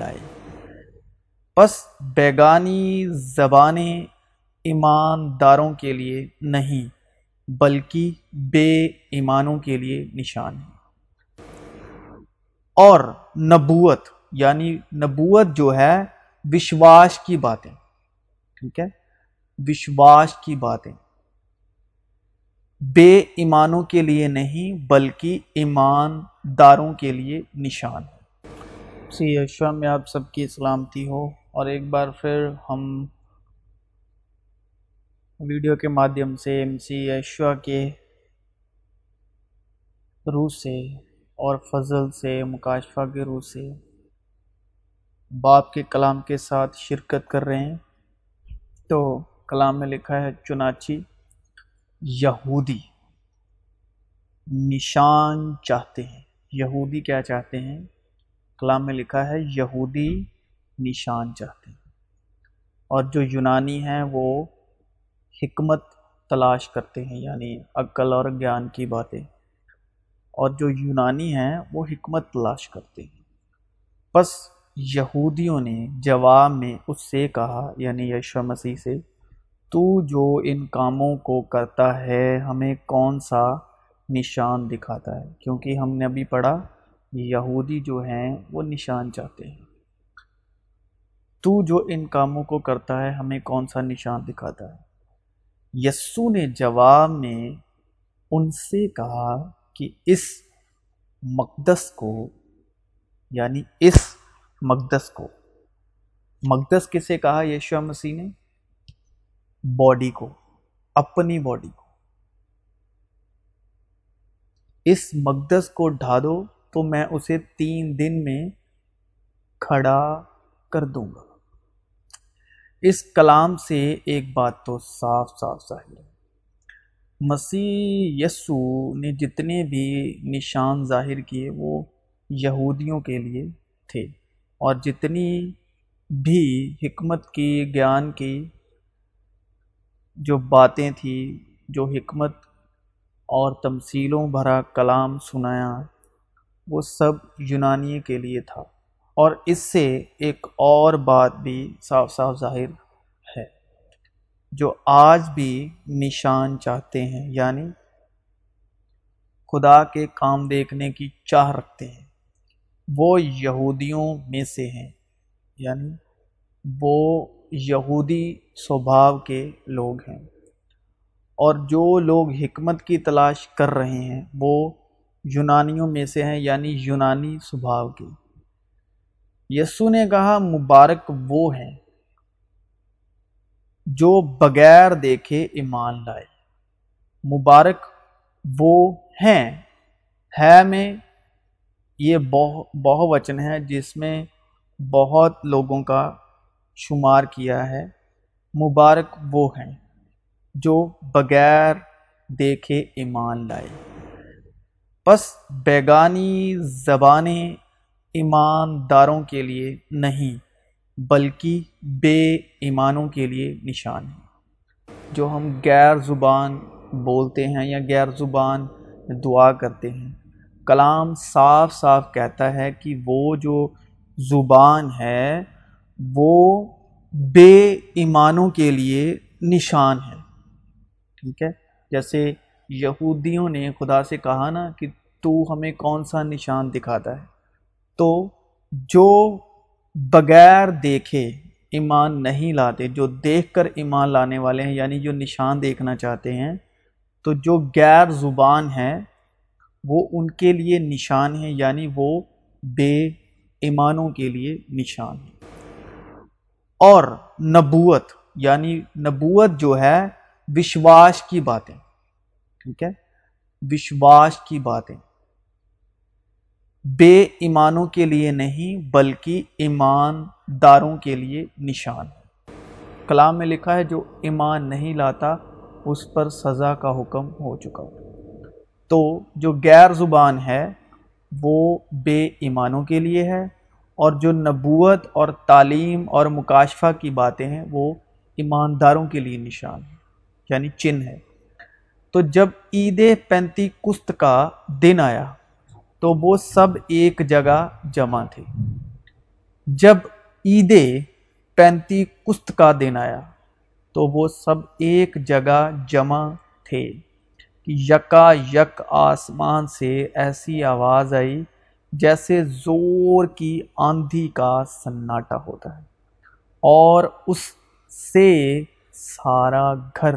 لائے پس بیگانی زبانیں ایمانداروں کے لیے نہیں، بلکہ بے ایمانوں کے لیے نشان ہے اور نبوت یعنی نبوت جو ہے وشواس کی باتیں۔ ٹھیک ہے؟ وشواس کی باتیں۔ بے ایمانوں کے لیے نہیں، بلکہ ایمانداروں کے لیے نشان ہے سی اشوا میں آپ سب کی سلامتی ہو۔ اور ایک بار پھر ہم ویڈیو کے مادھیم سے ایم سی اشوا کے روح سے اور فضل سے مکاشفہ کے روح سے باپ کے کلام کے ساتھ شرکت کر رہے ہیں۔ تو کلام میں لکھا ہے چنانچی یہودی نشان چاہتے ہیں۔ یہودی کیا چاہتے ہیں؟ کلام میں لکھا ہے، یہودی نشان چاہتے ہیں۔ اور جو یونانی ہیں وہ حکمت تلاش کرتے ہیں یعنی عقل اور گیان کی باتیں۔ اور جو یونانی ہیں وہ حکمت تلاش کرتے ہیں۔ بس یہودیوں نے جواب میں اس سے کہا یعنی یشو مسیح سے، تو جو ان کاموں کو کرتا ہے، ہمیں کون سا نشان دکھاتا ہے؟ کیونکہ ہم نے ابھی پڑھا یہودی جو ہیں، وہ نشان چاہتے ہیں۔ تو جو ان کاموں کو کرتا ہے، ہمیں کون سا نشان دکھاتا ہے؟ یسو نے جواب میں ان سے کہا کہ اس مقدس کو یعنی اس مقدس کو، مقدس کسے کہا؟ یشو مسیح نے؟ باڈی کو، اپنی باڈی کو۔ اس مقدس کو ڈھا دو تو میں اسے تین دن میں کھڑا کر دوں گا۔ اس کلام سے ایک بات تو صاف صاف ظاہر ہے۔ مسیح یسو نے جتنے بھی نشان ظاہر کیے وہ یہودیوں کے لیے تھے اور جتنی بھی حکمت کی، گیان کی جو باتیں تھیں، جو حکمت اور تمثیلوں بھرا کلام سنایا وہ سب یونانی کے لیے تھا۔ اور اس سے ایک اور بات بھی صاف صاف ظاہر ہے۔ جو آج بھی نشان چاہتے ہیں یعنی خدا کے کام دیکھنے کی چاہ رکھتے ہیں۔ وہ یہودیوں میں سے ہیں یعنی وہ یہودی سوبھاؤ کے لوگ ہیں۔ اور جو لوگ حکمت کی تلاش کر رہے ہیں، وہ یونانیوں میں سے ہیں یعنی یونانی سوبھاؤ کے۔ یسو نے کہا، مبارک وہ ہیں جو بغیر دیکھے ایمان لائے۔ مبارک وہ ہیں۔ ہے میں یہ بہو وچن ہے جس میں بہت لوگوں کا شمار کیا ہے۔ مبارک وہ ہیں جو بغیر دیکھے ایمان لائے۔ بس بیگانی زبانیں ایمانداروں کے لیے نہیں، بلکہ بے ایمانوں کے لیے نشان ہیں۔ جو ہم غیر زبان بولتے ہیں یا غیر زبان دعا کرتے ہیں، کلام صاف صاف کہتا ہے کہ وہ جو زبان ہے، وہ بے ایمانوں کے لیے نشان ہے۔ ٹھیک ہے؟ جیسے یہودیوں نے خدا سے کہا نا کہ تو ہمیں کون سا نشان دکھاتا ہے؟ تو جو بغیر دیکھے ایمان نہیں لاتے، جو دیکھ کر ایمان لانے والے ہیں یعنی جو نشان دیکھنا چاہتے ہیں، تو جو غیر زبان ہے وہ ان کے لیے نشان ہے یعنی وہ بے ایمانوں کے لیے نشان ہے اور نبوت یعنی نبوت جو ہے وشواس کی باتیں۔ ٹھیک ہے؟ وشواس کی باتیں۔ بے ایمانوں کے لیے نہیں، بلکہ ایمانداروں کے لیے نشان ہے۔ کلام میں لکھا ہے، جو ایمان نہیں لاتا، اس پر سزا کا حکم ہو چکا تو جو غیر زبان ہے، وہ بے ایمانوں کے لیے ہے، اور جو نبوت اور تعلیم اور مکاشفہ کی باتیں ہیں، وہ ایمانداروں کے لیے نشان ہے یعنی چن ہے۔ تو جب عید پینتی کست کا دن آیا تو وہ سب ایک جگہ جمع تھے۔ جب عید پینتی کست کا دن آیا تو وہ سب ایک جگہ جمع تھے کہ یکا یک آسمان سے ایسی آواز آئی جیسے زور کی آندھی کا سناٹا ہوتا ہے اور اس سے سارا گھر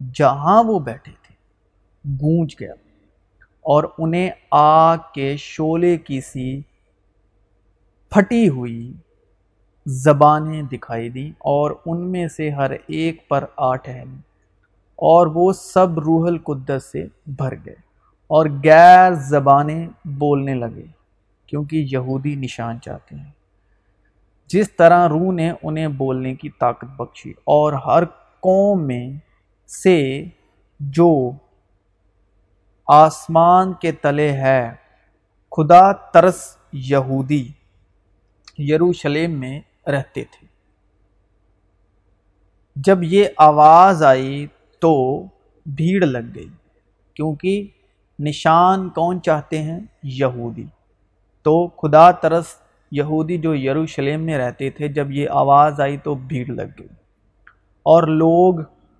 جہاں وہ بیٹھے تھے، گونج گیا اور انہیں آگ کے شولے کی سی پھٹی ہوئی زبانیں دکھائی دیں اور ان میں سے ہر ایک پر آ ٹھہری اور وہ سب روح القدس سے بھر گئے اور غیر زبانیں بولنے لگے کیونکہ یہودی نشان چاہتے ہیں۔ جس طرح روح نے انہیں بولنے کی طاقت بخشی اور ہر قوم میں سے جو آسمان کے تلے ہے۔ خدا ترس یہودی یروشلم میں رہتے تھے۔ جب یہ آواز آئی تو بھیڑ لگ گئی، کیونکہ نشان کون چاہتے ہیں؟ یہودی۔ تو خدا ترس یہودی جو یروشلم میں رہتے تھے، جب یہ آواز آئی تو بھیڑ لگ گئی۔ اور لوگ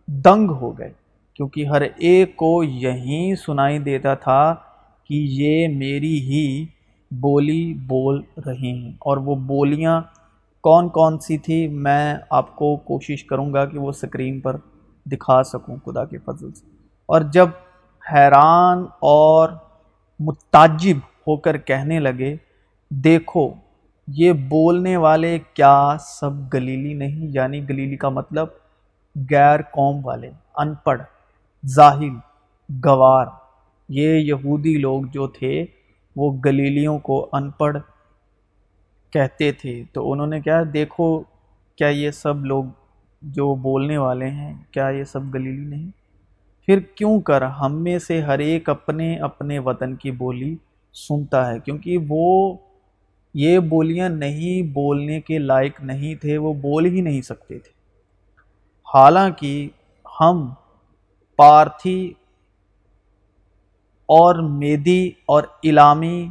دنگ ہو گئے۔ کیونکہ ہر ایک کو یہی سنائی دیتا تھا کہ یہ میری ہی بولی بول رہی ہیں۔ اور وہ بولیاں کون کون سی تھی، میں آپ کو کوشش کروں گا کہ وہ سکرین پر دکھا سکوں خدا کے فضل سے۔ اور جب حیران اور متعجب ہو کر کہنے لگے، دیکھو، یہ بولنے والے کیا سب گلیلی نہیں؟ یعنی گلیلی کا مطلب غیر قوم والے، ان پڑھ ظاہر گوار۔ یہ یہودی لوگ جو تھے، وہ گلیلیوں کو ان پڑھ کہتے تھے۔ تو انہوں نے کیا دیکھو، کیا یہ سب لوگ جو بولنے والے ہیں، کیا یہ سب گلیلی نہیں؟ پھر کیوں کر ہم میں سے ہر ایک اپنے اپنے وطن کی بولی سنتا ہے؟ کیونکہ وہ یہ بولیاں نہیں بولنے کے لائق نہیں تھے، وہ بول ہی نہیں سکتے تھے۔ حالانکہ ہم پارتھی اور میدی اور علامی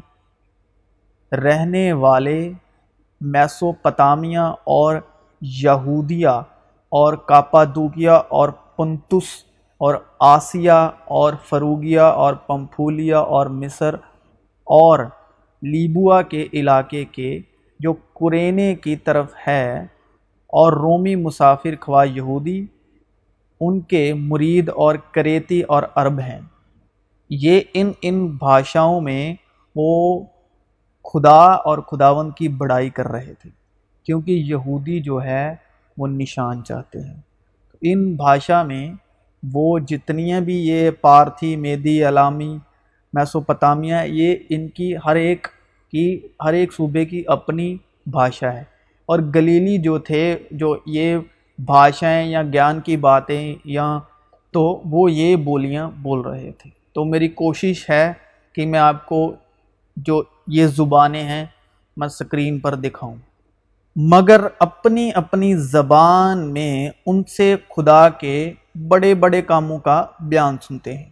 رہنے والے میسوپتامیہ اور یہودیہ اور کاپادوکیا اور پنتس اور آسیہ اور فروگیا اور پمپھولیا اور مصر اور لیبوا کے علاقے کے جو قرینے کی طرف ہے اور رومی مسافر خواہ یہودی، ان کے مرید اور کریتی اور عرب ہیں۔ یہ ان ان بھاشاؤں میں وہ خدا اور خداون کی بڑائی کر رہے تھے، کیونکہ یہودی جو ہے وہ نشان چاہتے ہیں۔ ان بھاشا میں وہ جتنیاں بھی یہ پارتھی، میدی، علامی میسوپتامیہ یہ ان کی ہر ایک کی، ہر ایک صوبے کی اپنی بھاشا ہے۔ اور گلیلی جو تھے، جو یہ بھاشائیں یا گیان کی باتیں یا تو وہ یہ بولیاں بول رہے تھے۔ تو میری کوشش ہے کہ میں آپ کو جو یہ زبانیں ہیں، میں سکرین پر دکھاؤں۔ مگر اپنی اپنی زبان میں ان سے خدا کے بڑے بڑے کاموں کا بیان سنتے ہیں۔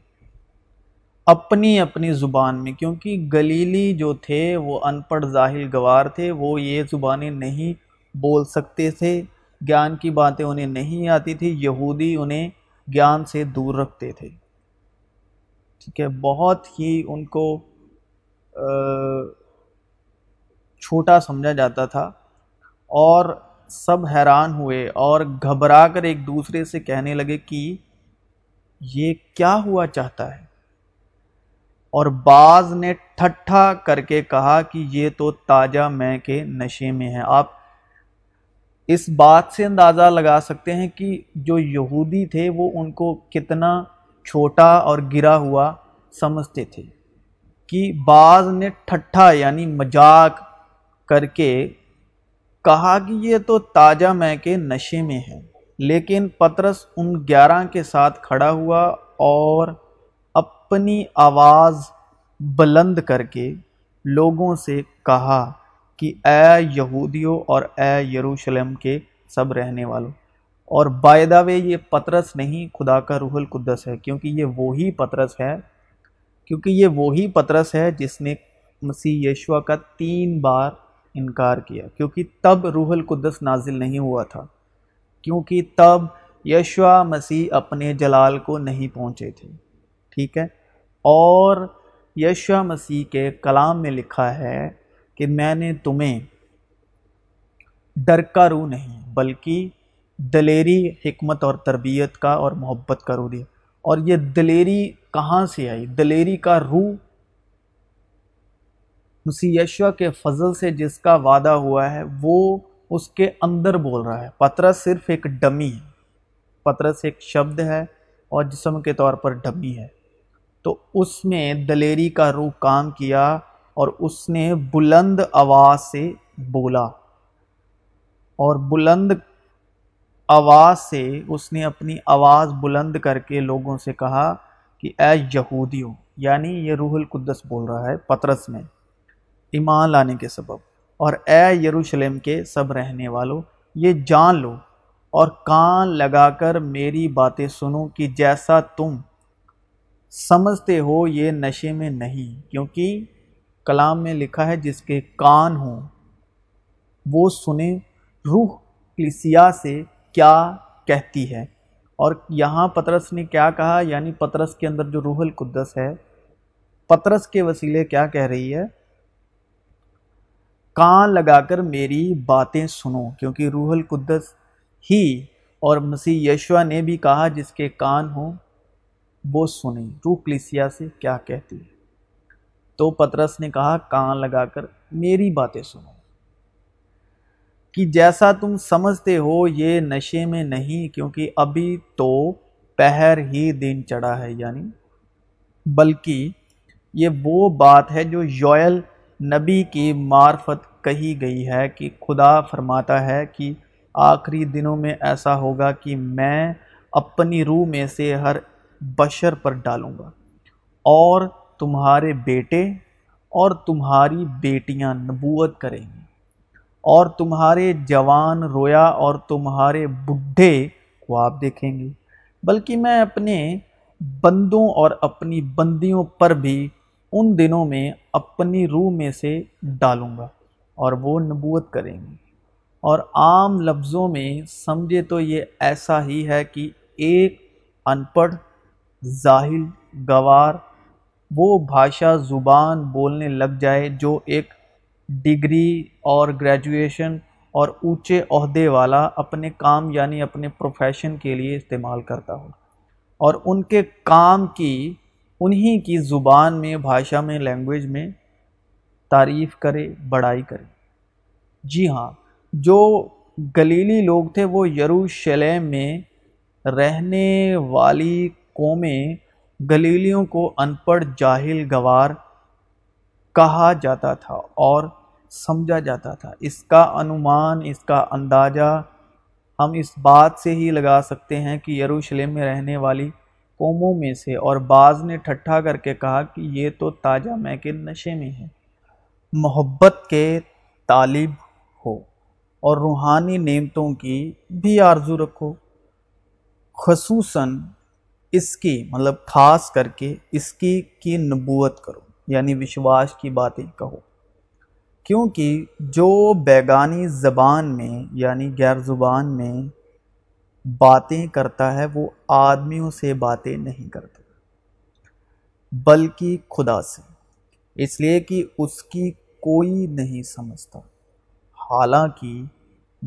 اپنی اپنی زبان میں، کیونکہ گلیلی جو تھے، وہ ان پڑھ ظاہر گوار تھے، وہ یہ زبانیں نہیں بول سکتے تھے، گیان کی باتیں انہیں نہیں آتی تھی یہودی انہیں گیان سے دور رکھتے تھے۔ ٹھیک ہے، بہت ہی ان کو چھوٹا سمجھا جاتا تھا۔ اور سب حیران ہوئے اور گھبرا کر ایک دوسرے سے کہنے لگے کہ یہ کیا ہوا چاہتا ہے؟ اور بعض نے ٹھٹھا کر کے کہا کہ یہ تو تاجہ میں کے نشے میں ہے آپ اس بات سے اندازہ لگا سکتے ہیں کہ جو یہودی تھے وہ ان کو کتنا چھوٹا اور گرا ہوا سمجھتے تھے کہ بعض نے ٹھٹھا یعنی مجاق کر کے کہا کہ یہ تو تاجہ میں کے نشے میں ہے، لیکن پترس ان گیارہ کے ساتھ کھڑا ہوا اور اپنی آواز بلند کر کے لوگوں سے کہا کہ اے یہودیوں اور اے یروشلم کے سب رہنے والوں اور بائداوے یہ پترس نہیں، خدا کا روح القدس ہے، کیونکہ یہ وہی پترس ہے، کیونکہ یہ وہی پترس ہے جس نے مسیح یشوا کا تین بار انکار کیا، کیونکہ تب روح القدس نازل نہیں ہوا تھا، کیونکہ تب یشوا مسیح اپنے جلال کو نہیں پہنچے تھے، ٹھیک ہے؟ اور یشوا مسیح کے کلام میں لکھا ہے کہ میں نے تمہیں ڈر کا روح نہیں، بلکہ دلیری حکمت اور تربیت کا اور محبت کا روح دیا۔ اور یہ دلیری کہاں سے آئی؟ دلیری کا روح مسیح یشوا کے فضل سے جس کا وعدہ ہوا ہے، وہ اس کے اندر بول رہا ہے۔ پترس صرف ایک ڈمی ہے۔ پترس ایک شبد ہے اور جسم کے طور پر ڈمی ہے۔ تو اس میں دلیری کا روح کام کیا اور اس نے بلند آواز سے بولا۔ اور بلند آواز سے اس نے اپنی آواز بلند کر کے لوگوں سے کہا کہ اے یہودیوں یعنی یہ روح القدس بول رہا ہے پترس میں، ایمان لانے کے سبب، اور اے یروشلم کے سب رہنے والوں، یہ جان لو اور کان لگا کر میری باتیں سنو کہ جیسا تم سمجھتے ہو یہ نشے میں نہیں، کیونکہ کلام میں لکھا ہے، جس کے کان ہوں، وہ سنیں روح کلیسیا سے کیا کہتی ہے۔ اور یہاں پترس نے کیا کہا یعنی پترس کے اندر جو روح القدس ہے پترس کے وسیلے کیا کہہ رہی ہے؟ کان لگا کر میری باتیں سنو، کیونکہ روح القدس ہی اور مسیح یشوا نے بھی کہا، جس کے کان ہوں، وہ سنیں۔ روح کلیسیا سے کیا کہتی ہے؟ تو پترس نے کہا، کان لگا کر میری باتیں سنو۔ کہ جیسا تم سمجھتے ہو، یہ نشے میں نہیں، کیونکہ ابھی تو پہر ہی دن چڑھا ہے یعنی بلکہ یہ وہ بات ہے جو یوئل نبی کی معرفت کہی گئی ہے کہ خدا فرماتا ہے کہ آخری دنوں میں ایسا ہوگا کہ میں اپنی روح میں سے ہر بشر پر ڈالوں گا اور تمہارے بیٹے اور تمہاری بیٹیاں نبوت کریں گی اور تمہارے جوان رویا اور تمہارے بڈھے خواب دیکھیں گے۔ بلکہ میں اپنے بندوں اور اپنی بندیوں پر بھی ان دنوں میں اپنی روح میں سے ڈالوں گا اور وہ نبوت کریں گے اور عام لفظوں میں سمجھے تو یہ ایسا ہی ہے کہ ایک ان پڑھ ظاہل گوار وہ بھاشا زبان بولنے لگ جائے جو ایک ڈگری اور گریجویشن اور اونچے عہدے والا اپنے کام یعنی اپنے پروفیشن کے لیے استعمال کرتا ہو۔ اور ان کے کام کی، انہی کی زبان میں، بھاشا میں لینگویج میں تعریف کرے، بڑائی کرے۔ جی ہاں جو گلیلی لوگ تھے وہ یروشلم میں رہنے والی قومیں گلیلیوں کو ان پڑھ جاہل گوار کہا جاتا تھا اور سمجھا جاتا تھا۔ اس کا انومان اس کا اندازہ ہم اس بات سے ہی لگا سکتے ہیں کہ یروشلم میں رہنے والی قوموں میں سے، اور بعض نے ٹھٹھا کر کے کہا کہ یہ تو تاجہ میں کے نشے میں ہے محبت کے طالب ہو اور روحانی نعمتوں کی بھی آرزو رکھو۔ خصوصاً اس کی مطلب خاص کر کے اس کی کی نبوت کرو یعنی وشواس کی باتیں کہو۔ کیونکہ جو بیگانی زبان میں یعنی غیر زبان میں باتیں کرتا ہے، وہ آدمیوں سے باتیں نہیں کرتا، بلکہ خدا سے۔ اس لیے کہ اس کی کوئی نہیں سمجھتا۔ حالانکہ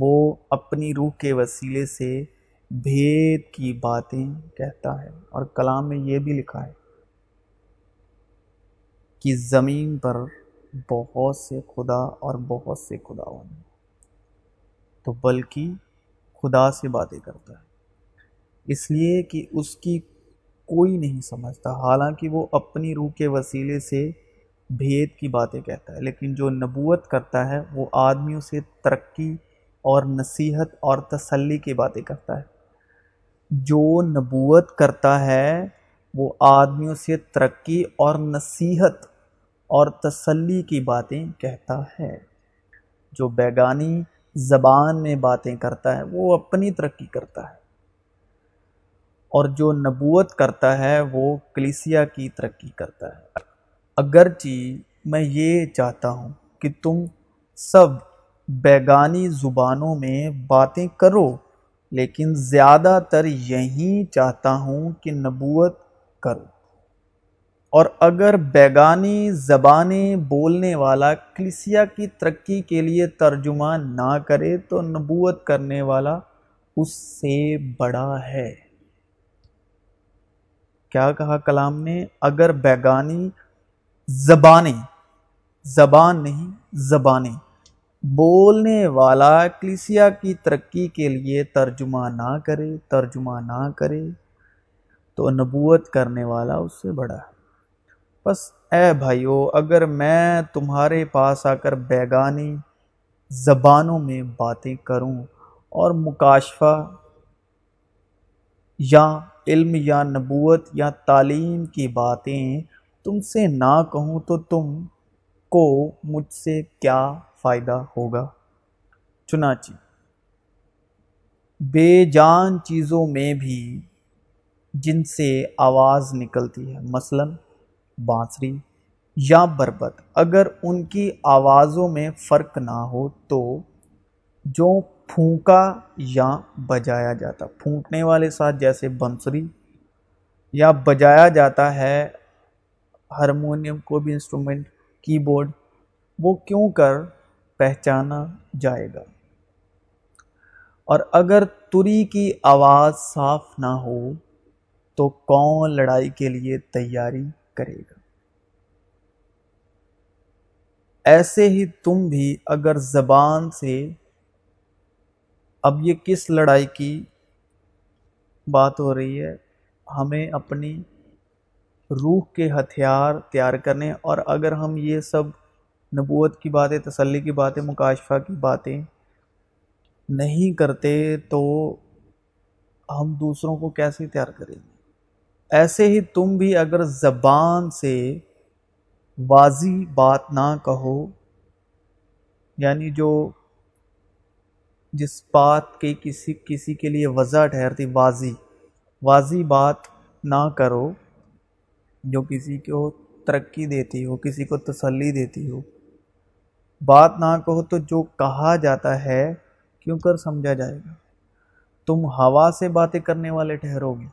وہ اپنی روح کے وسیلے سے بھید کی باتیں کہتا ہے اور کلام میں یہ بھی لکھا ہے کہ زمین پر بہت سے خدا اور بہت سے خدا ہونے تو بلکہ خدا سے باتیں کرتا ہے۔ اس لیے کہ اس کی کوئی نہیں سمجھتا، حالانکہ وہ اپنی روح کے وسیلے سے بھید کی باتیں کہتا ہے، لیکن جو نبوت کرتا ہے، وہ آدمیوں سے ترقی اور نصیحت اور تسلی کی باتیں کرتا ہے۔ جو نبوت کرتا ہے، وہ آدمیوں سے ترقی اور نصیحت اور تسلی کی باتیں کہتا ہے۔ جو بیگانی زبان میں باتیں کرتا ہے، وہ اپنی ترقی کرتا ہے۔ اور جو نبوت کرتا ہے، وہ کلیسیا کی ترقی کرتا ہے۔ اگرچہ میں یہ چاہتا ہوں کہ تم سب بیگانی زبانوں میں باتیں کرو۔ لیکن زیادہ تر یہی چاہتا ہوں کہ نبوت کرو اور اگر بیگانی زبانیں بولنے والا کلیسیا کی ترقی کے لیے ترجمہ نہ کرے تو نبوت کرنے والا اس سے بڑا ہے۔ کیا کہا کلام نے؟ اگر بیگانی زبانیں، زبان نہیں، زبانیں۔ بولنے والا کلیسیا کی ترقی کے لیے ترجمہ نہ کرے، ترجمہ نہ کرے، تو نبوت کرنے والا اس سے بڑا ہے۔ بس اے بھائیو، اگر میں تمہارے پاس آ کر بیگانی زبانوں میں باتیں کروں اور مکاشفہ یا علم یا نبوت یا تعلیم کی باتیں تم سے نہ کہوں تو تم کو مجھ سے کیا فائدہ ہوگا۔ چنانچہ، بے جان چیزوں میں بھی جن سے آواز نکلتی ہے، مثلاً بانسری یا بربت، اگر ان کی آوازوں میں فرق نہ ہو تو جو پھونکا یا بجایا جاتا، پھونکنے والے ساتھ جیسے بنسری یا بجایا جاتا ہے ہارمونیم کو بھی انسٹرومنٹ کی بورڈ وہ کیوں کر پہچانا جائے گا۔ اور اگر تری کی آواز صاف نہ ہو، تو کون لڑائی کے لیے تیاری کرے گا؟ ایسے ہی تم بھی اگر زبان سے، اب یہ کس لڑائی کی بات ہو رہی ہے؟ ہمیں اپنی روح کے ہتھیار تیار کرنے، اور اگر ہم یہ سب نبوت کی باتیں، تسلی کی باتیں، مکاشفہ کی باتیں نہیں کرتے تو ہم دوسروں کو کیسے تیار کریں گے؟ ایسے ہی تم بھی اگر زبان سے واضح بات نہ کہو یعنی جو جس بات کے کسی کسی کے لیے وضع ٹھہرتی واضح واضح بات نہ کرو، جو کسی کو ترقی دیتی ہو، کسی کو تسلی دیتی ہو بات نہ کہو تو جو کہا جاتا ہے کیوں کر سمجھا جائے گا؟ تم ہوا سے باتیں کرنے والے ٹھہرو گے۔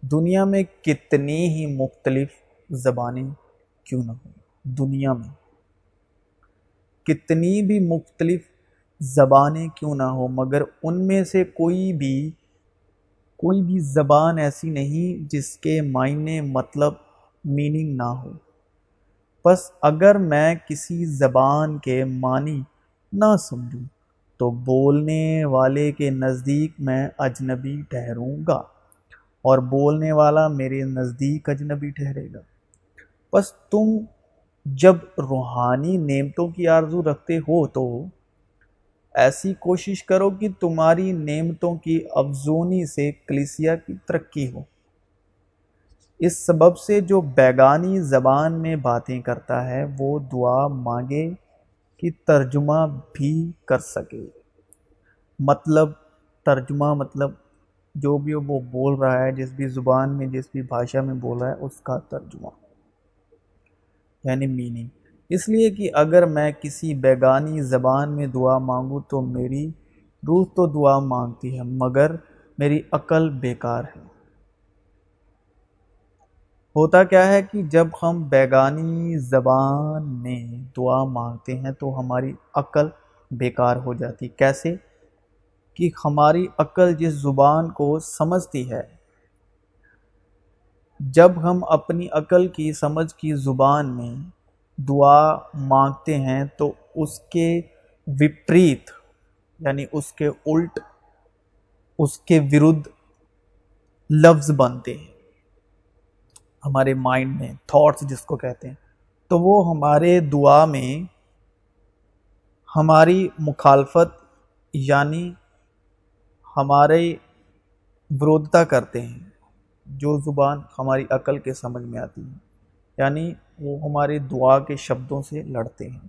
دنیا میں کتنی ہی مختلف زبانیں کیوں نہ ہوں۔ دنیا میں کتنی بھی مختلف زبانیں کیوں نہ ہو مگر ان میں سے کوئی بھی کوئی بھی زبان ایسی نہیں جس کے معنی مطلب میننگ نہ ہو۔ بس اگر میں کسی زبان کے معنی نہ سمجھوں، تو بولنے والے کے نزدیک میں اجنبی ٹھہروں گا اور بولنے والا میرے نزدیک اجنبی ٹھہرے گا۔ بس تم جب روحانی نعمتوں کی آرزو رکھتے ہو تو ایسی کوشش کرو کہ تمہاری نعمتوں کی افزونی سے کلیسیا کی ترقی ہو۔ اس سبب سے جو بیگانی زبان میں باتیں کرتا ہے، وہ دعا مانگے کہ ترجمہ بھی کر سکے۔ مطلب ترجمہ مطلب جو بھی وہ بول رہا ہے، جس بھی زبان میں، جس بھی بھاشا میں بول رہا ہے، اس کا ترجمہ یعنی میننگ اس لیے کہ اگر میں کسی بیگانی زبان میں دعا مانگوں تو میری روح تو دعا مانگتی ہے، مگر میری عقل بیکار ہے۔ ہوتا کیا ہے کہ جب ہم بیگانی زبان میں دعا مانگتے ہیں تو ہماری عقل بیکار ہو جاتی کیسے؟ کہ ہماری عقل جس زبان کو سمجھتی ہے، جب ہم اپنی عقل کی سمجھ کی زبان میں دعا مانگتے ہیں تو اس کے وپریت یعنی اس کے الٹ، اس کے ورد لفظ بنتے ہیں۔ ہمارے مائنڈ میں تھاٹس جس کو کہتے ہیں، تو وہ ہمارے دعا میں ہماری مخالفت یعنی ہمارے ورودتا کرتے ہیں، جو زبان ہماری عقل کے سمجھ میں آتی ہے یعنی وہ ہماری دعا کے شبدوں سے لڑتے ہیں،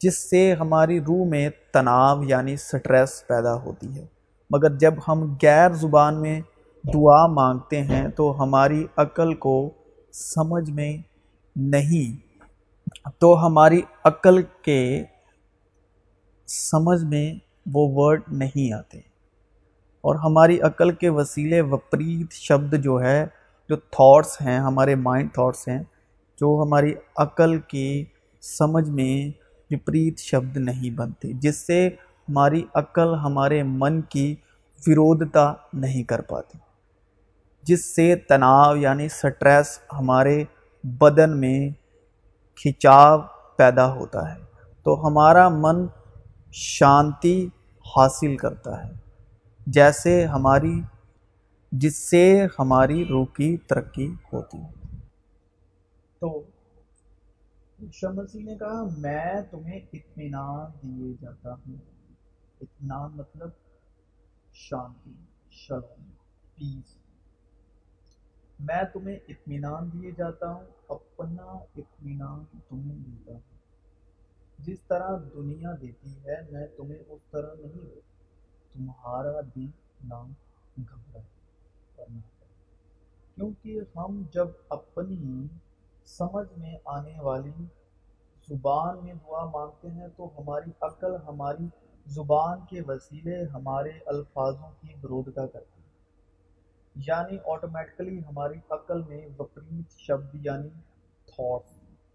جس سے ہماری روح میں تناؤ یعنی سٹریس پیدا ہوتی ہے۔ مگر جب ہم غیر زبان میں دعا مانگتے ہیں تو ہماری عقل کو سمجھ میں نہیں۔ تو ہماری عقل کے سمجھ میں وہ ورڈ نہیں آتے۔ اور ہماری عقل کے وسیلے وپریت شبد جو ہے، جو تھاٹس ہیں، ہمارے مائنڈ تھاٹس ہیں، جو ہماری عقل کی سمجھ میں وپریت شبد نہیں بنتے، جس سے ہماری عقل ہمارے من کی ورودتا نہیں کر پاتی۔ جس سے تناؤ یعنی سٹریس ہمارے بدن میں کھچاو پیدا ہوتا ہے، تو ہمارا من شانتی حاصل کرتا ہے۔ جیسے ہماری، جس سے ہماری روح کی ترقی ہوتی ہے۔ تو شمسی نے کہا، میں تمہیں اطمینان دیے جاتا ہوں۔ اطمینان مطلب شانتی شلوم پیس میں تمہیں اطمینان دیے جاتا ہوں، اپنا اطمینان تمہیں دیتا ہوں۔ جس طرح دنیا دیتی ہے، میں تمہیں اس طرح نہیں تمہارا بھی نام گھبرا کرنا کیونکہ ہم جب اپنی سمجھ میں آنے والی زبان میں دعا مانگتے ہیں، تو ہماری عقل، ہماری زبان کے وسیلے، ہمارے الفاظوں کی برودگا کرتی ہے۔ یعنی آٹومیٹکلی ہماری عقل میں وپریت شبد یعنی تھاٹس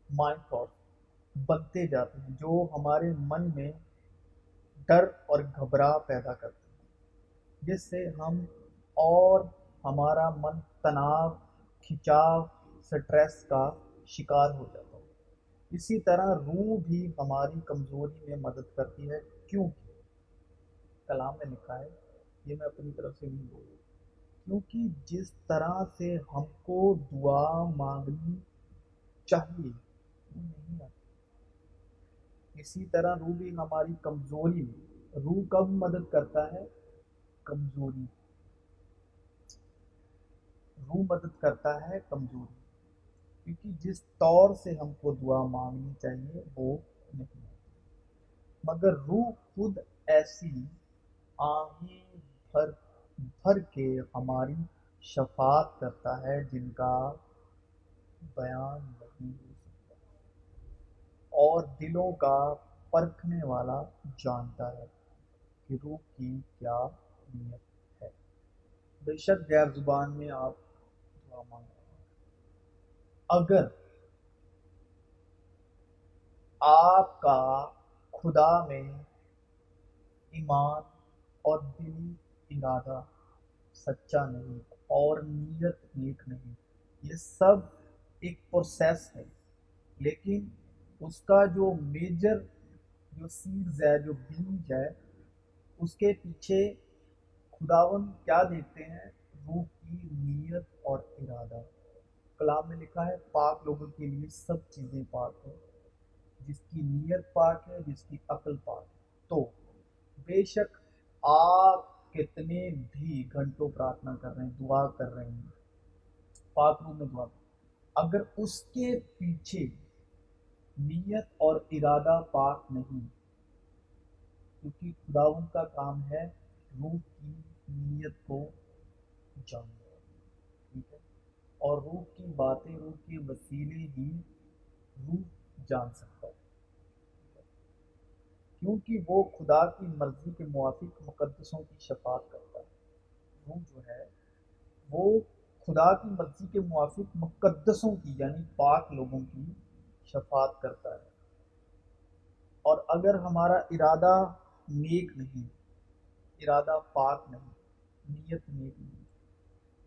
مائنڈ تھاٹس بنتے جاتے ہیں، جو ہمارے من میں ڈر اور گھبراہ پیدا کرتے ہیں۔ جس سے ہم اور ہمارا من تناؤ کھچاؤ سٹریس کا شکار ہو جاتا ہے۔ اسی طرح روح بھی ہماری کمزوری میں مدد کرتی ہے، کیونکہ کلام میں لکھا ہے، یہ میں اپنی طرف سے نہیں بول کیونکہ جس طرح سے ہم کو دعا مانگنی چاہیے، وہ نہیں آتی۔ اسی طرح روح بھی ہماری کمزوری میں روح کب مدد کرتا ہے؟ کمزوری۔ روح مدد کرتا ہے کمزوری۔ کیونکہ جس طور سے ہم کو دعا مانگنی چاہیے، وہ نہیں مگر روح خود ایسی آہیں بھر بھر کے ہماری شفاعت کرتا ہے، جن کا بیان نہیں ہو سکتا۔ اور دلوں کا پرکھنے والا جانتا ہے کہ روح کی کیا نیت ہے۔ بے شک غیر زبان میں آپ دعا مانگ اگر آپ کا خدا میں ایمان اور دلی ارادہ سچا نہیں، اور نیت نیک نہیں۔ یہ سب ایک پروسیس ہے۔ لیکن اس کا جو میجر جو سیڈز ہے، جو بیج ہے، اس کے پیچھے خداون کیا دیکھتے ہیں؟ روح کی نیت اور ارادہ۔ کلام میں لکھا ہے، پاک لوگوں کے لیے سب چیزیں پاک ہیں۔ جس کی نیت پاک ہے، جس کی عقل پاک ہے۔ تو بے شک آپ کتنے بھی گھنٹوں پرارتھنا کر رہے ہیں، دعا کر رہے ہیں پاک روم میں دعا اگر اس کے پیچھے نیت اور ارادہ پاک نہیں، کیونکہ خدا ان کا کام ہے روح کی نیت کو جاننا، ٹھیک ہے؟ اور روح کی باتیں، روح کے وسیلے ہی روح جان سکتا ہے۔ کیونکہ وہ خدا کی مرضی کے موافق مقدسوں کی شفاعت کرتا ہے۔ روح جو ہے، وہ خدا کی مرضی کے موافق مقدسوں کی یعنی پاک لوگوں کی شفاعت کرتا ہے۔ اور اگر ہمارا ارادہ نیک نہیں، ارادہ پاک نہیں، نیت نیک نہیں،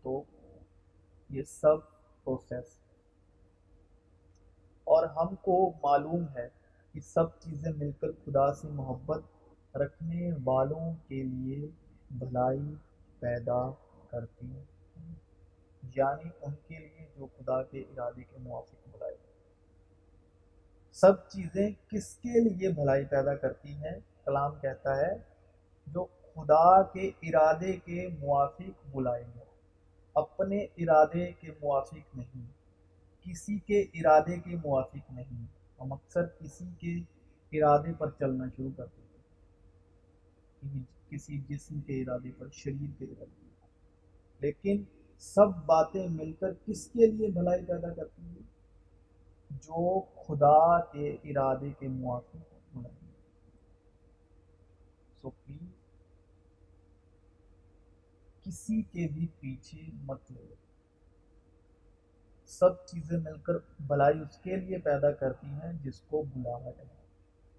تو یہ سب پروسیس اور ہم کو معلوم ہے کہ سب چیزیں مل کر خدا سے محبت رکھنے والوں کے لیے بھلائی پیدا کرتی ہیں۔ یعنی ان کے لیے جو خدا کے ارادے کے موافق بھلائی۔ سب چیزیں کس کے لیے بھلائی پیدا کرتی ہیں؟ کلام کہتا ہے، جو خدا کے ارادے کے موافق بلائیں گے اپنے ارادے کے موافق نہیں، کسی کے ارادے کے موافق نہیں۔ ہم اکثر کسی کے ارادے پر چلنا شروع کر دیتے ہیں۔ یعنی کسی جسم کے ارادے پر، شریر کے ارادے پر۔ لیکن سب باتیں مل کر کس کے لیے بھلائی پیدا کرتی ہیں؟ جو خدا کے ارادے کے موافق بھلائی سو پلیز کسی کے بھی پیچھے مت لو سب چیزیں مل کر بلائی اس کے لیے پیدا کرتی ہیں جس کو بلاہٹ ہے۔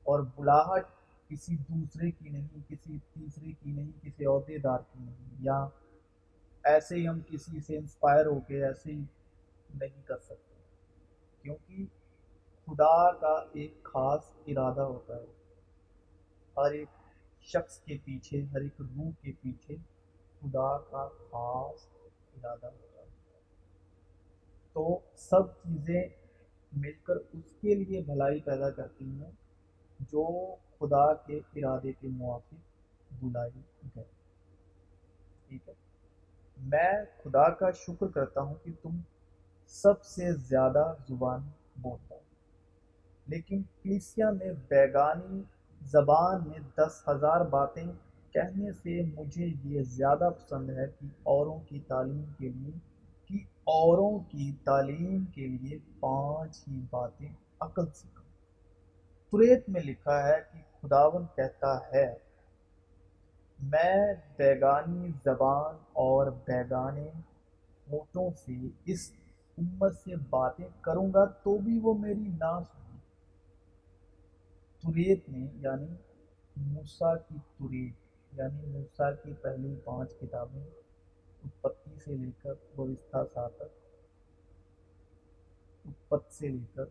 اور بلاہٹ کسی دوسرے کی نہیں، کسی تیسرے کی نہیں، کسی عہدے دار کی نہیں۔ یا ایسے ہی ہم کسی سے انسپائر ہو کے ایسے ہی نہیں کر سکتے۔ کیونکہ خدا کا ایک خاص ارادہ ہوتا ہے۔ ہر ایک شخص کے پیچھے، ہر ایک روح کے پیچھے خدا کا خاص ارادہ ہوتا ہے۔ تو سب چیزیں مل کر اس کے لیے بھلائی پیدا کرتی ہیں جو خدا کے ارادے کے موافق بلائی گئے ٹھیک ہے۔ میں خدا کا شکر کرتا ہوں کہ تم سب سے زیادہ زبان بولتا ہوں لیکن کلیسیا میں بیگانی زبان میں دس ہزار باتیں کہنے سے مجھے یہ زیادہ پسند ہے کہ اوروں کی تعلیم کے لیے اوروں کی تعلیم کے لیے پانچ ہی باتیں عقل سکھا تریت میں لکھا ہے کہ خداون کہتا ہے، میں بیگانی زبان اور بیگانے ہوٹوں سے اس امت سے باتیں کروں گا تو بھی وہ میری نہ سنی تریت میں یعنی موسا کی تریت یعنی موسا کی پہلی پانچ کتابیں اتپتی سے لے کر بوستھا سا تک اتپت سے لے کر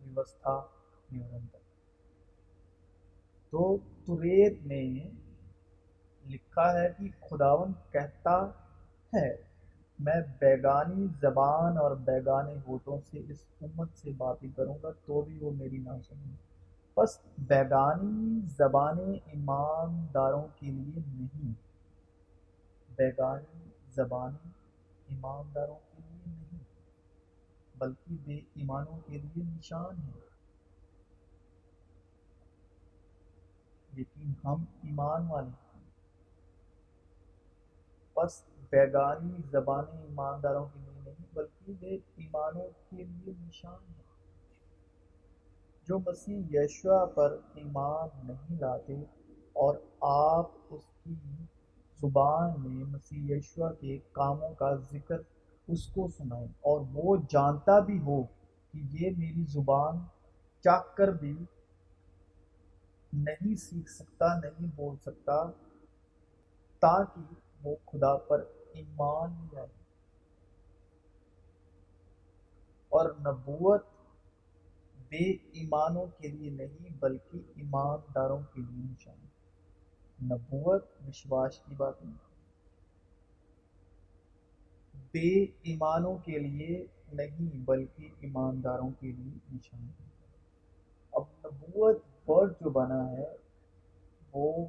ویوستھا وورن تک۔ تو تریت میں لکھا ہے کہ خداون کہتا ہے، میں بیگانی زبان اور بیگانے ہوٹوں سے اس امت سے باتیں کروں گا، تو بھی وہ میری نہ سنیں۔ بس بیگانی زبانیں ایمانداروں کے لیے نہیں۔ بیگانی زبانیں ایمانداروں کے لیے نہیں، بلکہ بے ایمانوں کے لیے نشان ہے لیکن ہم ایمان والے ہیں۔ بس بیگانی زبانیں ایمانداروں کے لیے نہیں، بلکہ بے ایمانوں کے لیے نشان ہے جو مسیح یشوا پر ایمان نہیں لاتے اور آپ اس کی زبان میں مسیح یشوا کے کاموں کا ذکر اس کو سنائیں اور وہ جانتا بھی ہو کہ یہ میری زبان چاک کر بھی نہیں سیکھ سکتا، نہیں بول سکتا، تاکہ وہ خدا پر ایمان لے آئے۔ اور نبوت بے ایمانوں کے لیے نہیں، بلکہ ایمانداروں کے لیے نشان۔ نبوت وشواس کی بات نہیں۔ بے ایمانوں کے لیے نہیں، بلکہ ایمانداروں کے لیے نشان۔ اب نبوت ورڈ جو بنا ہے، وہ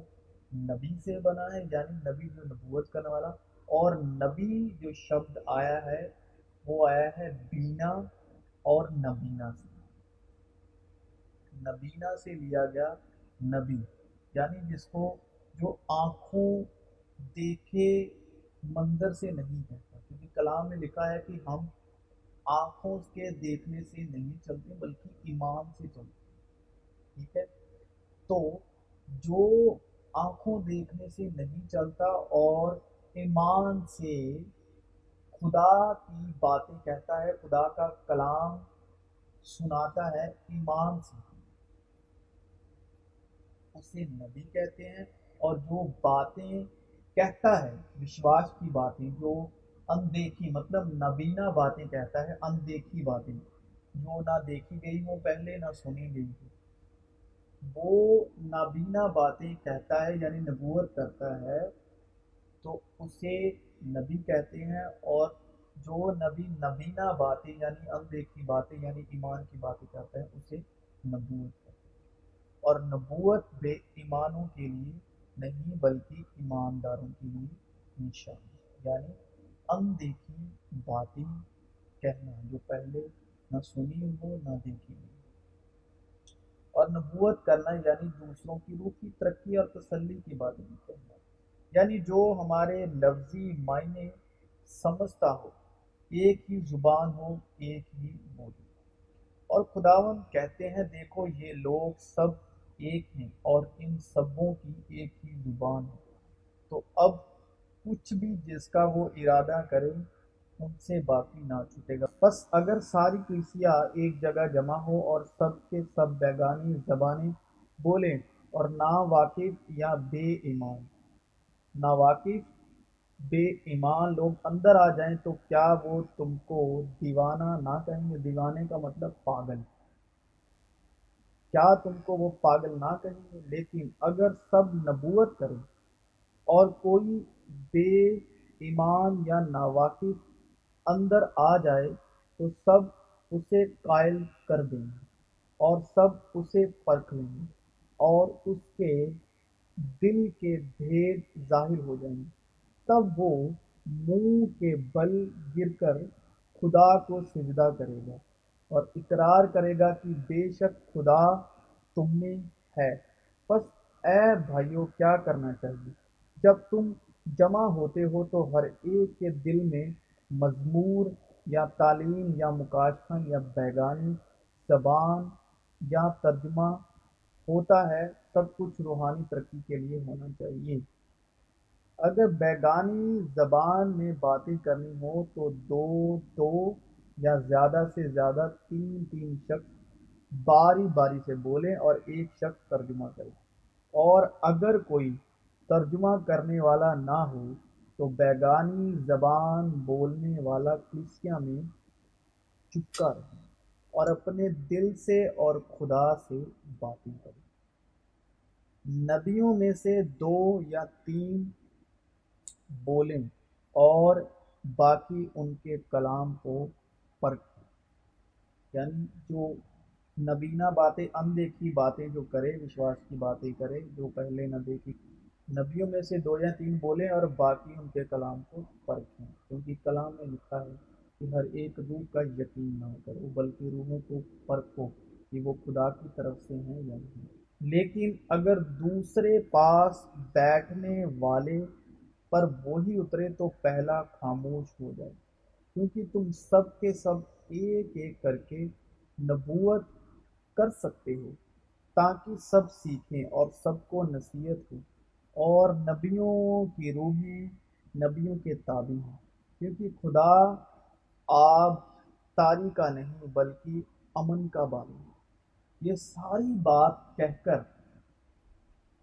نبی سے بنا ہے یعنی نبی جو نبوت کرنے والا۔ اور نبی جو شبد آیا ہے، وہ آیا ہے بینا اور نبینا سے۔ نبینا سے لیا گیا نبی یعنی جس کو جو آنکھوں دیکھے منظر سے نہیں کہتا کیونکہ کلام میں لکھا ہے کہ ہم آنکھوں کے دیکھنے سے نہیں چلتے، بلکہ ایمان سے چلتے ٹھیک ہے؟ تو جو آنکھوں دیکھنے سے نہیں چلتا اور ایمان سے خدا کی باتیں کہتا ہے، خدا کا کلام سناتا ہے ایمان سے۔ اسے نبی کہتے ہیں اور جو باتیں کہتا ہے، وشواس کی باتیں، جو اندیکھی مطلب نبینا باتیں کہتا ہے، اندیکھی باتیں، جو نہ دیکھی گئی ہوں پہلے نہ سنی گئی ہوں وہ نابینا باتیں کہتا ہے یعنی نبوت کرتا ہے، تو اسے نبی کہتے ہیں اور جو نبی نبینا باتیں یعنی اندیکھی باتیں یعنی ایمان کی باتیں کہتا ہے، اسے نبوت کہتے ہیں۔ اور نبوت بے ایمانوں کے لیے نہیں بلکہ ایمانداروں کے لیے نشان یعنی اندیکھی باتیں کہنا، جو پہلے نہ سنی ہو نہ دیکھی ہو اور نبوت کرنا یعنی دوسروں کی روح کی ترقی اور تسلی کی باتیں کہنا۔ یعنی جو ہمارے لفظی معنی سمجھتا ہو، ایک ہی زبان ہو، ایک ہی بولی۔ اور خداون کہتے ہیں، دیکھو یہ لوگ سب ایک ہیں اور ان سبوں کی ایک ہی زبان ہے۔ تو اب کچھ بھی جس کا وہ ارادہ کرے، ان سے باقی نہ چھوٹے گا۔ بس اگر ساری کلیسیا ایک جگہ جمع ہو اور سب کے سب بیگانی زبانیں بولیں اور نا واقف یا بے ایمان۔ نا واقف، بے ایمان لوگ اندر آ جائیں تو کیا وہ تم کو دیوانہ نہ کہیں گے؟ دیوانے کا مطلب پاگل۔ کیا تم کو وہ پاگل نہ کہیں گے؟ لیکن اگر سب نبوت کریں اور کوئی بے ایمان یا ناواقف اندر آ جائے، تو سب اسے قائل کر دیں گے اور سب اسے پرکھ لیں گے اور اس کے دل کے بھید ظاہر ہو جائیں گے۔ تب وہ منہ کے بل گر کر خدا کو سجدہ کرے گا۔ اور اقرار کرے گا کہ بے شک خدا تم میں ہے۔ بس اے بھائیوں کیا کرنا چاہیے؟ جب تم جمع ہوتے ہو تو ہر ایک کے دل میں مضمور یا تعلیم یا مکاشفہ یا بیگانی زبان یا ترجمہ ہوتا ہے، سب کچھ روحانی ترقی کے لیے ہونا چاہیے۔ اگر بیگانی زبان میں باتیں کرنی ہو تو دو دو یا زیادہ سے زیادہ تین تین شخص باری باری سے بولیں اور ایک شخص ترجمہ کرے اور اگر کوئی ترجمہ کرنے والا نہ ہو، تو بیگانی زبان بولنے والا کلیسیا میں چپکا رہے اور اپنے دل سے اور خدا سے باتیں کرے نبیوں میں سے دو یا تین بولیں اور باقی ان کے کلام کو پرکھیں یعنی جو نبینا باتیں، اندیکھی باتیں جو کرے، وشواس کی باتیں کرے، جو پہلے نہ دیکھی، نبیوں میں سے دو یا تین بولیں اور باقی ان کے کلام کو پرکھیں کیونکہ کلام میں لکھا ہے کہ ہر ایک روح کا یقین نہ کرو، بلکہ روحوں کو پرکھو کہ وہ خدا کی طرف سے ہیں یا نہیں۔ لیکن اگر دوسرے پاس بیٹھنے والے پر وہی اترے تو پہلا خاموش ہو جائے۔ کیونکہ تم سب کے سب ایک ایک کر کے نبوت کر سکتے ہو، تاکہ سب سیکھیں اور سب کو نصیحت ہو۔ اور نبیوں کی روحیں نبیوں کے تابع ہیں، کیونکہ خدا آب تاری کا نہیں بلکہ امن کا بانی ہے۔ یہ ساری بات کہہ کر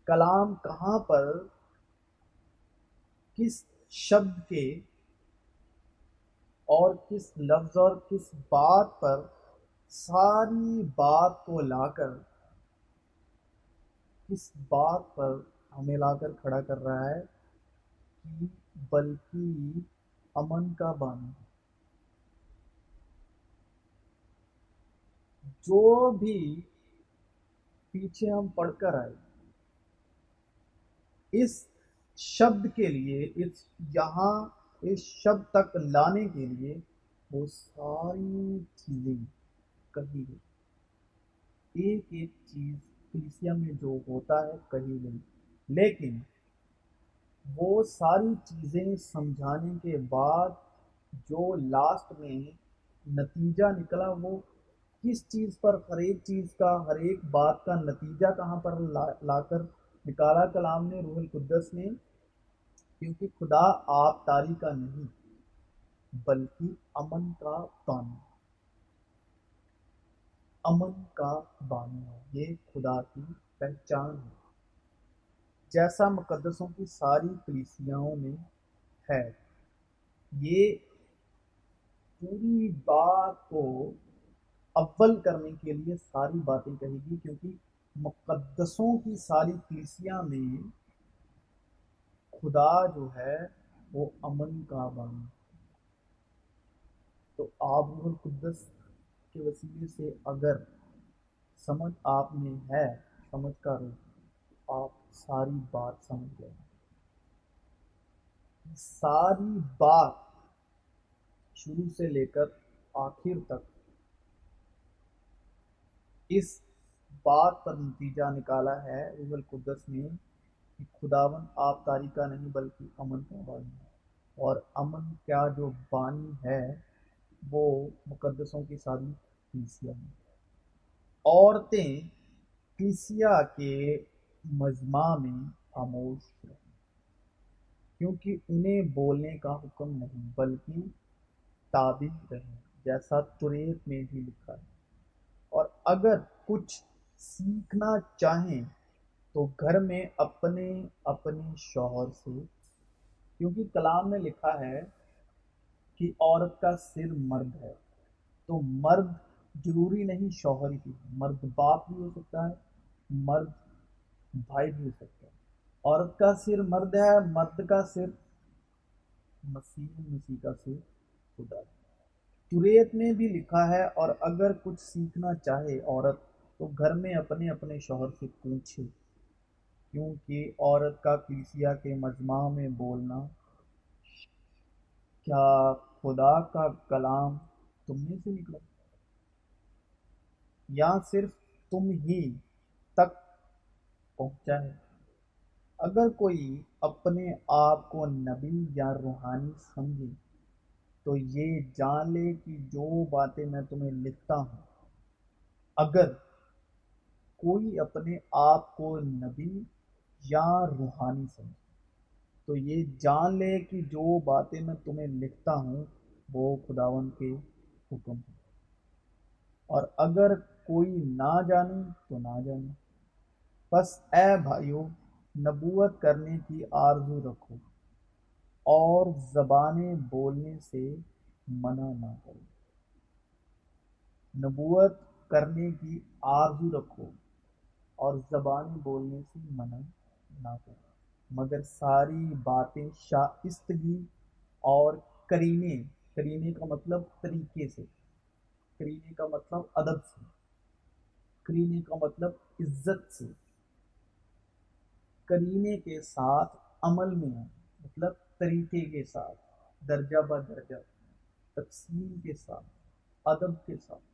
کلام کہاں پر، کس شبد کے اور کس لفظ اور کس بات پر ساری بات کو لا کر، کس بات پر ہمیں لا کر کھڑا کر رہا ہے کہ بلکہ امن کا بانی۔ جو بھی پیچھے ہم پڑھ کر آئے، اس شبد کے لیے، اس یہاں اس شبد تک لانے کے لیے وہ ساری چیزیں کہی گئی۔ ایک ایک چیز کلیسیا میں جو ہوتا ہے کہی گئی لیکن وہ ساری چیزیں سمجھانے کے بعد جو لاسٹ میں نتیجہ نکلا وہ کس چیز پر ہر ایک چیز کا، ہر ایک بات کا نتیجہ کہاں پر لا لا کر نکالا؟ کلام نے، روح القدس نے کیونکہ خدا آپ تاری کا نہیں، بلکہ امن کا بانی۔ امن کا بانی ہے، یہ خدا کی پہچان ہے۔ جیسا مقدسوں کی ساری کلیسیاؤں میں ہے، یہ پوری بات کو اول کرنے کے لیے ساری باتیں کہے گی، کیونکہ مقدسوں کی ساری کلیسیا میں خدا جو ہے وہ امن کا بانی تو آپ روح القدس کے وسیلے سے اگر سمجھ آپ میں ہے، سمجھ کا روح آپ ساری بات سمجھ گئے۔ ساری بات شروع سے لے کر آخر تک اس بات پر نتیجہ نکالا ہے۔ روح القدس نے کہ خداون آپ تاری کا نہیں بلکہ امن کا بانی ہے۔ اور امن کیا جو بانی ہے، وہ مقدسوں کی ساری کلیسیا ہیں عورتیں کلیسیا کے مجمع میں خاموش رہیں کیونکہ انہیں بولنے کا حکم نہیں، بلکہ تابع رہیں، جیسا توریت میں بھی لکھا ہے۔ اور اگر کچھ سیکھنا چاہیں تو گھر میں اپنے اپنے شوہر سے، کیونکہ کلام میں لکھا ہے کہ عورت کا سر مرد ہے۔ تو مرد ضروری نہیں شوہر کی، مرد باپ بھی ہو سکتا ہے، مرد بھائی بھی ہو سکتا ہے۔ عورت کا سر مرد ہے، مرد کا سر مسیح مسیح کا سر خدا۔ توریت میں بھی لکھا ہے، اور اگر کچھ سیکھنا چاہے عورت، تو گھر میں اپنے اپنے شوہر سے پوچھے۔ کیونکہ عورت کا کلیسیا کے مجمع میں بولنا، کیا خدا کا کلام تم میں سے نکلا؟ یا صرف تم ہی تک پہنچا ہے؟ اگر کوئی اپنے آپ کو نبی یا روحانی سمجھے، تو یہ جان لے کہ جو باتیں میں تمہیں لکھتا ہوں، اگر کوئی اپنے آپ کو نبی یا روحانی سمجھے تو یہ جان لے کہ جو باتیں میں تمہیں لکھتا ہوں، وہ خداون کے حکم ہیں۔ اور اگر کوئی نہ جانے تو نہ جانے۔ بس اے بھائیو، نبوت کرنے کی آرزو رکھو اور زبانیں بولنے سے منع نہ کرو۔ نبوت کرنے کی آرزو رکھو اور زبانیں بولنے سے منع نہ کرو مگر ساری باتیں شائستگی اور کرینے کرینے کا مطلب طریقے سے کرینے کا مطلب ادب سے کرینے کا مطلب عزت سے۔ کرینے کے ساتھ عمل میں ہے مطلب طریقے کے ساتھ، درجہ بہ درجہ، تقسیم کے ساتھ، ادب کے ساتھ۔